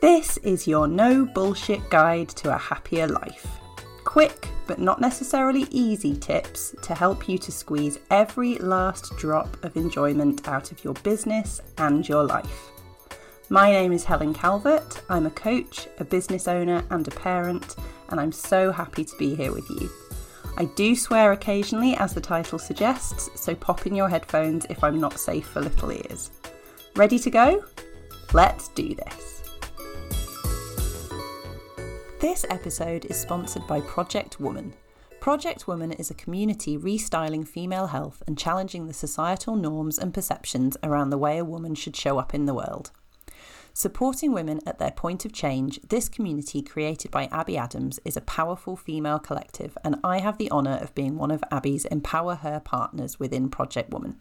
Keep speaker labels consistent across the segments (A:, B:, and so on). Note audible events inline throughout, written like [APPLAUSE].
A: This is your no bullshit guide to a happier life. Quick, but not necessarily easy tips to help you to squeeze every last drop of enjoyment out of your business and your life. My name is Helen Calvert. I'm a coach, a business owner, and a parent, and I'm so happy to be here with you. I do swear occasionally, as the title suggests, so pop in your headphones if I'm not safe for little ears. Ready to go? Let's do this. This episode is sponsored by Project Woman. Project Woman is a community restyling female health and challenging the societal norms and perceptions around the way a woman should show up in the world. Supporting women at their point of change, this community created by Abi Adams is a powerful female collective, and I have the honour of being one of Abi's Empower Her partners within Project Woman.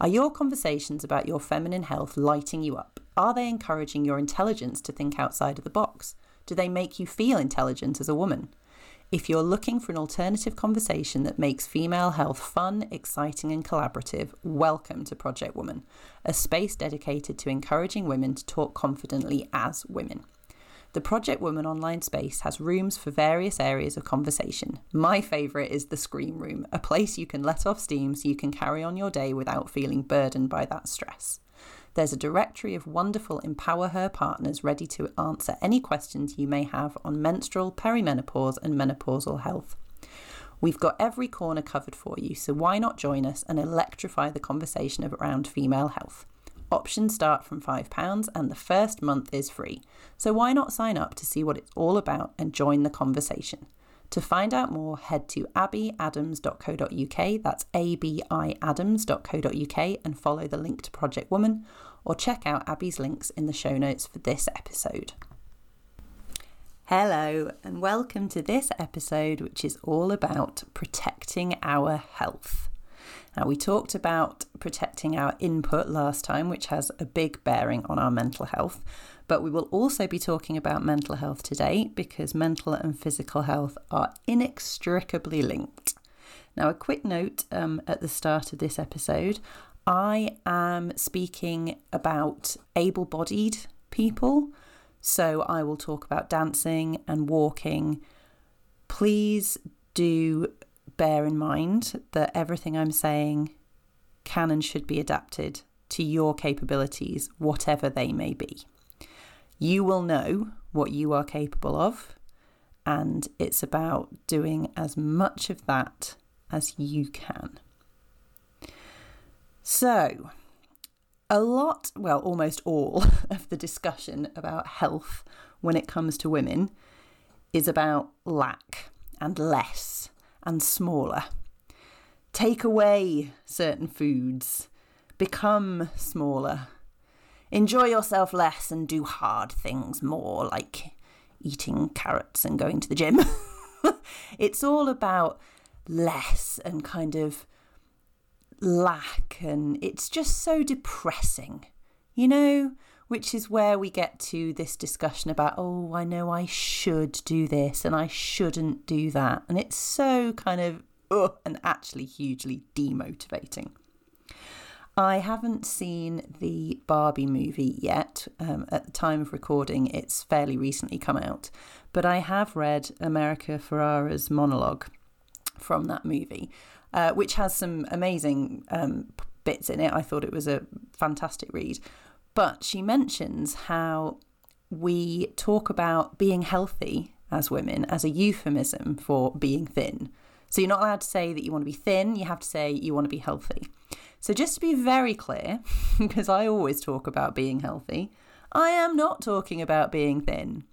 A: Are your conversations about your feminine health lighting you up? Are they encouraging your intelligence to think outside of the box? Do they make you feel intelligent as a woman? If you're looking for an alternative conversation that makes female health fun, exciting, and collaborative, welcome to Project Woman, a space dedicated to encouraging women to talk confidently as women. The Project Woman online space has rooms for various areas of conversation. My favourite is the Scream Room, a place you can let off steam so you can carry on your day without feeling burdened by that stress. There's a directory of wonderful Empower Her partners ready to answer any questions you may have on menstrual, perimenopause, and menopausal health. We've got every corner covered for you, so why not join us and electrify the conversation around female health? Options start from £5 and the first month is free. So why not sign up to see what it's all about and join the conversation? To find out more, head to abiadams.co.uk, that's abiadams.co.uk, and follow the link to Project Woman, or check out Abi's links in the show notes for this episode. Hello, and welcome to this episode, which is all about protecting our health. Now, we talked about protecting our input last time, which has a big bearing on our mental health. But we will also be talking about mental health today because mental and physical health are inextricably linked. Now, a quick note um, at the start of this episode I am speaking about able bodied people. So I will talk about dancing and walking. Please do bear in mind that everything I'm saying can and should be adapted to your capabilities, whatever they may be. You will know what you are capable of, and it's about doing as much of that as you can. So, a lot, well, almost all [LAUGHS] of the discussion about health when it comes to women is about lack and less and smaller. Take away certain foods, become smaller, enjoy yourself less and do hard things more, like eating carrots and going to the gym. [LAUGHS] it's all about less and kind of lack, and it's just so depressing, you know? Which is where we get to this discussion about, oh, I know I should do this and I shouldn't do that. And it's so kind of, ugh, and actually hugely demotivating. I haven't seen the Barbie movie yet. Um, at the time of recording, it's fairly recently come out. But I have read America Ferrera's monologue from that movie, uh, which has some amazing um, bits in it. I thought it was a fantastic read. But she mentions how we talk about being healthy as women as a euphemism for being thin. So you're not allowed to say that you want to be thin, you have to say you want to be healthy. So, just to be very clear, [LAUGHS] because I always talk about being healthy, I am not talking about being thin.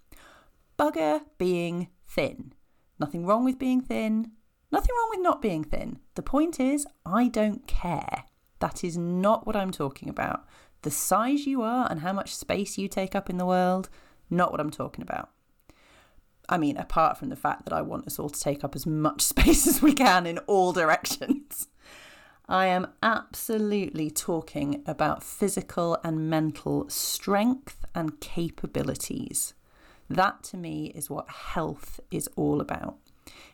A: Bugger being thin. Nothing wrong with being thin, nothing wrong with not being thin. The point is, I don't care. That is not what I'm talking about. The size you are and how much space you take up in the world, not what I'm talking about. I mean, apart from the fact that I want us all to take up as much [LAUGHS] space as we can in all directions. I am absolutely talking about physical and mental strength and capabilities. That to me is what health is all about.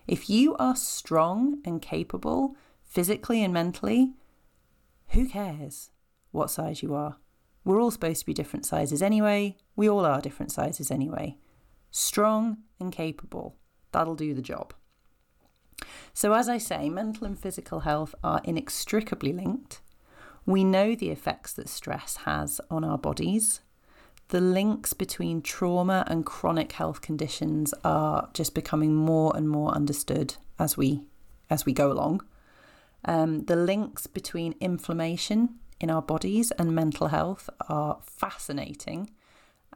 A: If you are strong and capable, physically and mentally, who cares what size you are? We're all supposed to be different sizes anyway. We all are different sizes anyway. Strong and capable. That'll do the job. So, as I say, mental and physical health are inextricably linked. We know the effects that stress has on our bodies. The links between trauma and chronic health conditions are just becoming more and more understood as we as we go along. Um, the links between inflammation in our bodies and mental health are fascinating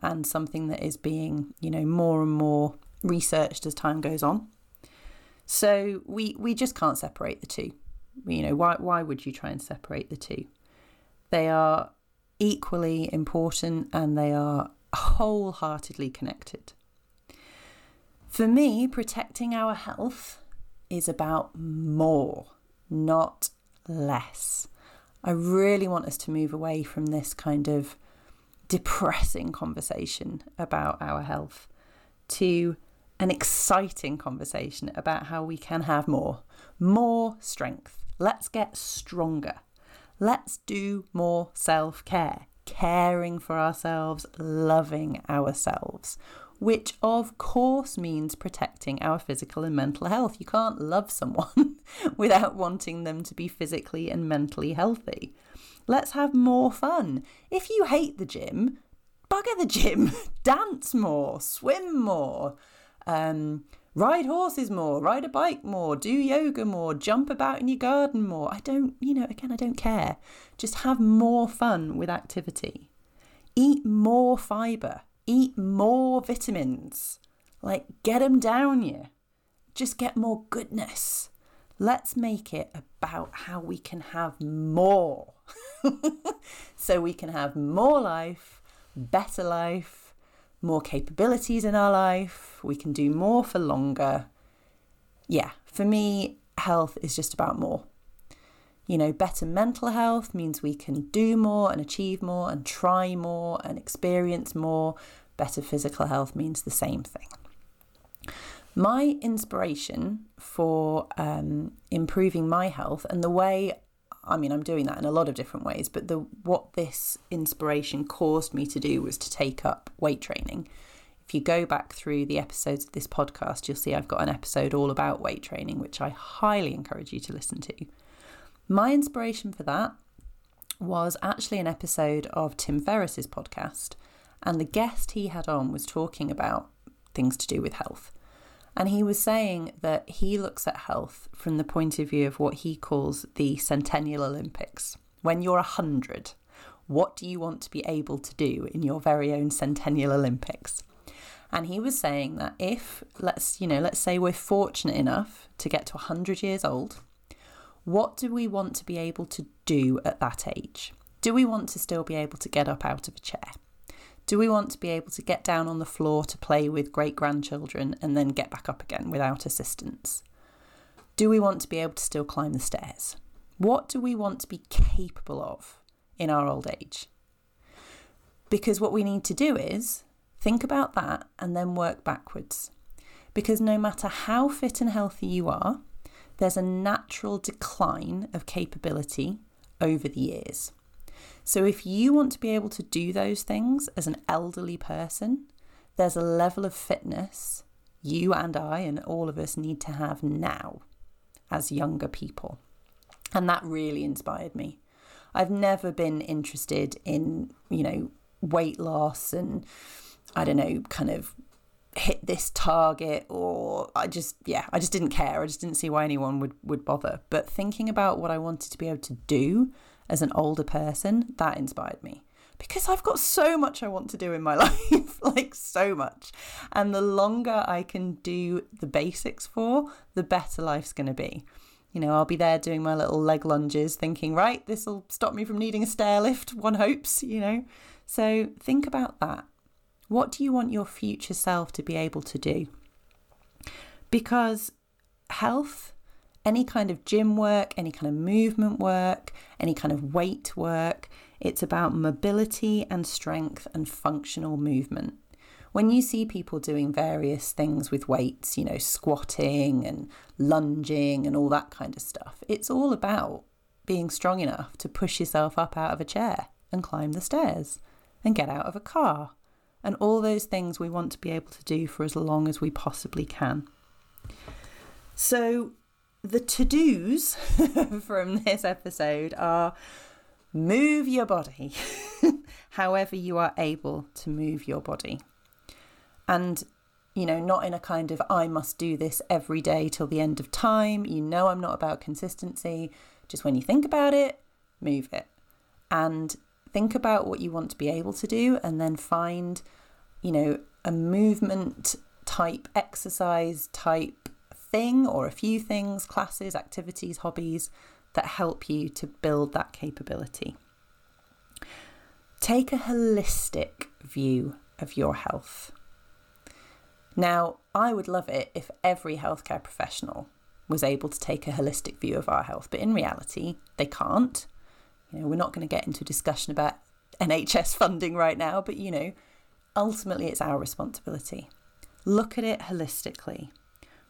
A: and something that is being, you know, more and more researched as time goes on. So we we just can't separate the two. You know, why why would you try and separate the two? They are equally important and they are wholeheartedly connected. For me, protecting our health is about more, not less. I really want us to move away from this kind of depressing conversation about our health to an exciting conversation about how we can have more, more strength. Let's get stronger. Let's do more self care, caring for ourselves, loving ourselves, which of course means protecting our physical and mental health. You can't love someone [LAUGHS] without wanting them to be physically and mentally healthy. Let's have more fun. If you hate the gym, bugger the gym, [LAUGHS] dance more, swim more. Um, ride horses more, ride a bike more, do yoga more, jump about in your garden more. I don't, you know, again, I don't care. Just have more fun with activity. Eat more fibre, eat more vitamins. Like, get them down you. Just get more goodness. Let's make it about how we can have more. [LAUGHS] so we can have more life, better life, more capabilities in our life, we can do more for longer. Yeah, for me, health is just about more. You know, better mental health means we can do more and achieve more and try more and experience more. Better physical health means the same thing. My inspiration for um, improving my health and the way I mean, I'm doing that in a lot of different ways, but the what this inspiration caused me to do was to take up weight training. If you go back through the episodes of this podcast, you'll see I've got an episode all about weight training, which I highly encourage you to listen to. My inspiration for that was actually an episode of Tim Ferriss's podcast, and the guest he had on was talking about things to do with health. And he was saying that he looks at health from the point of view of what he calls the Centennial Olympics. When you're 100, what do you want to be able to do in your very own Centennial Olympics? And he was saying that if, let's, you know, let's say we're fortunate enough to get to 100 years old, what do we want to be able to do at that age? Do we want to still be able to get up out of a chair? Do we want to be able to get down on the floor to play with great grandchildren and then get back up again without assistance? Do we want to be able to still climb the stairs? What do we want to be capable of in our old age? Because what we need to do is think about that and then work backwards. Because no matter how fit and healthy you are, there's a natural decline of capability over the years. So, if you want to be able to do those things as an elderly person, there's a level of fitness you and I and all of us need to have now as younger people. And that really inspired me. I've never been interested in, you know, weight loss and I don't know, kind of hit this target or I just yeah, I just didn't care. I just didn't see why anyone would would bother. But thinking about what I wanted to be able to do as an older person, that inspired me because I've got so much I want to do in my [LAUGHS] life, like so much. And the longer I can do the basics for, the better life's going to be. You know, I'll be there doing my little leg lunges, thinking, right, this will stop me from needing a stair lift, one hopes, you know. So think about that. What do you want your future self to be able to do? Because health any kind of gym work, any kind of movement work, any kind of weight work. It's about mobility and strength and functional movement. When you see people doing various things with weights, you know, squatting and lunging and all that kind of stuff, it's all about being strong enough to push yourself up out of a chair and climb the stairs and get out of a car and all those things we want to be able to do for as long as we possibly can. So, the to dos [LAUGHS] from this episode are move your body [LAUGHS] however you are able to move your body. And, you know, not in a kind of I must do this every day till the end of time. You know, I'm not about consistency. Just when you think about it, move it. And think about what you want to be able to do and then find, you know, a movement type exercise type thing or a few things, classes, activities, hobbies that help you to build that capability. Take a holistic view of your health. Now, I would love it if every healthcare professional was able to take a holistic view of our health, but in reality, they can't. You know, we're not going to get into a discussion about NHS funding right now, but you know, ultimately it's our responsibility. Look at it holistically.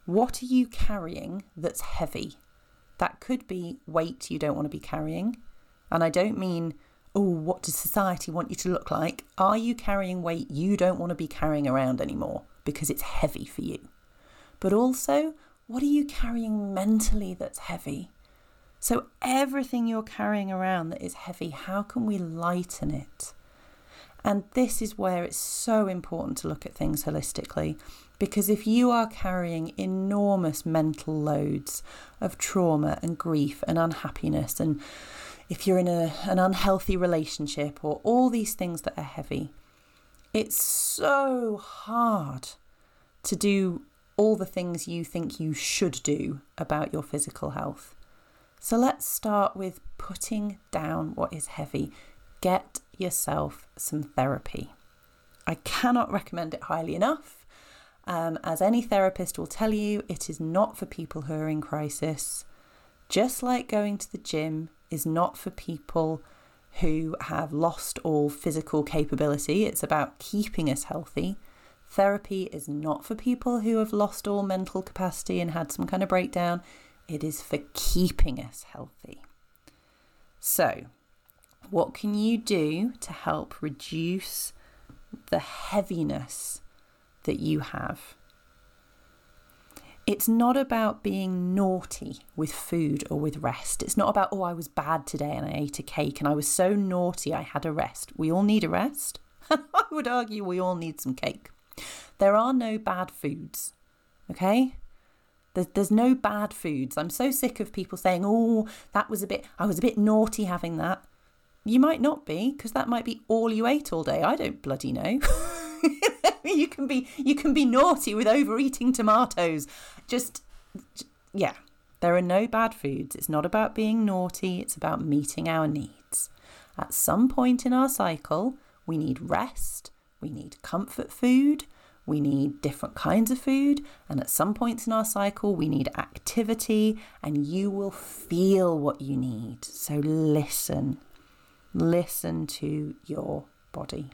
A: What are you carrying that's heavy? That could be weight you don't want to be carrying. And I don't mean, oh, what does society want you to look like? Are you carrying weight you don't want to be carrying around anymore because it's heavy for you? But also, what are you carrying mentally that's heavy? So, everything you're carrying around that is heavy, how can we lighten it? And this is where it's so important to look at things holistically. Because if you are carrying enormous mental loads of trauma and grief and unhappiness, and if you're in a, an unhealthy relationship or all these things that are heavy, it's so hard to do all the things you think you should do about your physical health. So let's start with putting down what is heavy. Get yourself some therapy. I cannot recommend it highly enough. Um, as any therapist will tell you, it is not for people who are in crisis. Just like going to the gym is not for people who have lost all physical capability, it's about keeping us healthy. Therapy is not for people who have lost all mental capacity and had some kind of breakdown. It is for keeping us healthy. So, what can you do to help reduce the heaviness that you have? It's not about being naughty with food or with rest. It's not about, oh, I was bad today and I ate a cake and I was so naughty I had a rest. We all need a rest. [LAUGHS] I would argue we all need some cake. There are no bad foods, okay? There's, no bad foods. I'm so sick of people saying, oh, that was a bit, I was a bit naughty having that. You might not be, because that might be all you ate all day. I don't bloody know. [LAUGHS] [LAUGHS] you can be you can be naughty with overeating tomatoes. Just yeah. There are no bad foods. It's not about being naughty, it's about meeting our needs. At some point in our cycle, we need rest, we need comfort food, we need different kinds of food, and at some points in our cycle, we need activity, and you will feel what you need. So listen, listen to your body.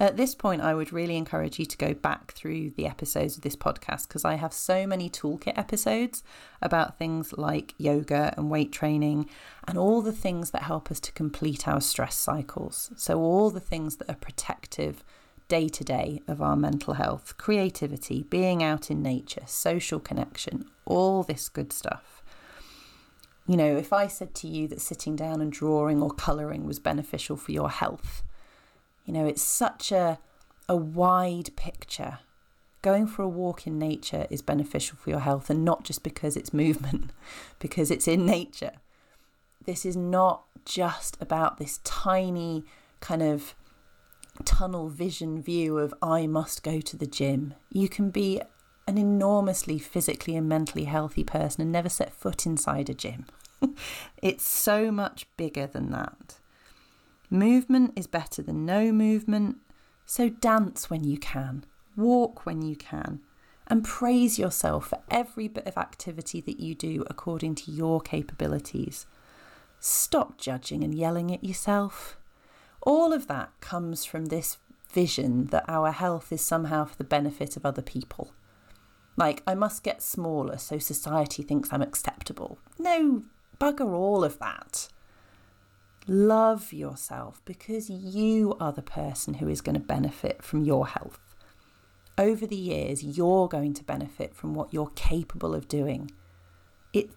A: At this point, I would really encourage you to go back through the episodes of this podcast because I have so many toolkit episodes about things like yoga and weight training and all the things that help us to complete our stress cycles. So, all the things that are protective day to day of our mental health, creativity, being out in nature, social connection, all this good stuff. You know, if I said to you that sitting down and drawing or colouring was beneficial for your health, you know, it's such a, a wide picture. Going for a walk in nature is beneficial for your health, and not just because it's [LAUGHS] movement, because it's in nature. This is not just about this tiny kind of tunnel vision view of I must go to the gym. You can be an enormously physically and mentally healthy person and never set foot inside a gym. [LAUGHS] it's so much bigger than that. Movement is better than no movement, so dance when you can, walk when you can, and praise yourself for every bit of activity that you do according to your capabilities. Stop judging and yelling at yourself. All of that comes from this vision that our health is somehow for the benefit of other people. Like, I must get smaller so society thinks I'm acceptable. No, bugger all of that. Love yourself because you are the person who is going to benefit from your health. Over the years, you're going to benefit from what you're capable of doing. It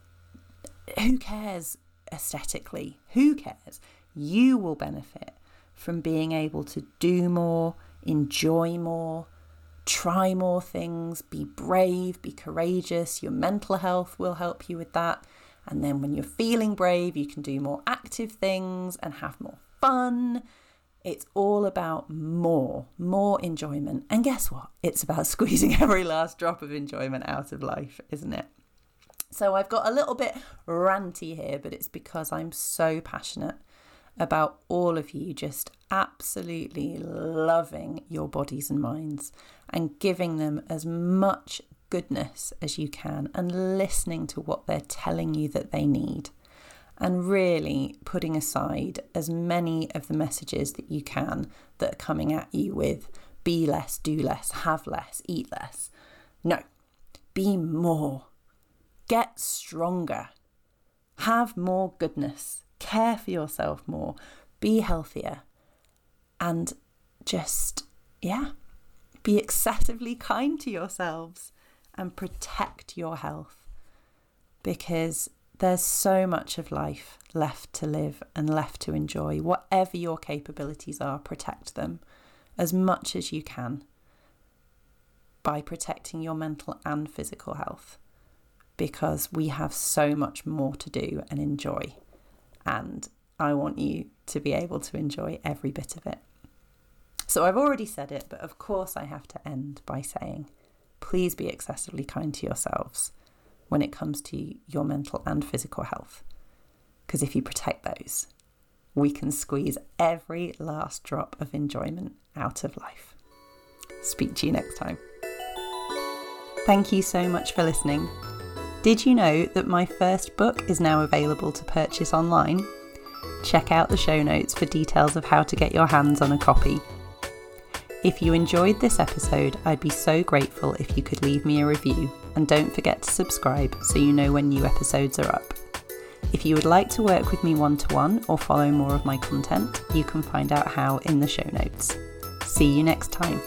A: who cares aesthetically? Who cares? You will benefit from being able to do more, enjoy more, try more things, be brave, be courageous. Your mental health will help you with that. And then when you're feeling brave, you can do more active things and have more fun. It's all about more, more enjoyment. And guess what? It's about [LAUGHS] squeezing every last drop of enjoyment out of life, isn't it? So I've got a little bit ranty here, but it's because I'm so passionate about all of you just absolutely loving your bodies and minds and giving them as much goodness as you can and listening to what they're telling you that they need and really putting aside as many of the messages that you can that are coming at you with be less, do less, have less, eat less. No, be more. Get stronger, have more goodness, care for yourself more, be healthier, and just, yeah, be excessively kind to yourselves and protect your health because there's so much of life left to live and left to enjoy. Whatever your capabilities are, protect them as much as you can by protecting your mental and physical health because we have so much more to do and enjoy. And I want you to be able to enjoy every bit of it. So I've already said it, but of course I have to end by saying please be excessively kind to yourselves when it comes to your mental and physical health. Because if you protect those, we can squeeze every last drop of enjoyment out of life. Speak to you next time. Thank you so much for listening. Did you know that my first book is now available to purchase online? Check out the show notes for details of how to get your hands on a copy. If you enjoyed this episode, I'd be so grateful if you could leave me a review and don't forget to subscribe so you know when new episodes are up. If you would like to work with me one to one or follow more of my content, you can find out how in the show notes. See you next time.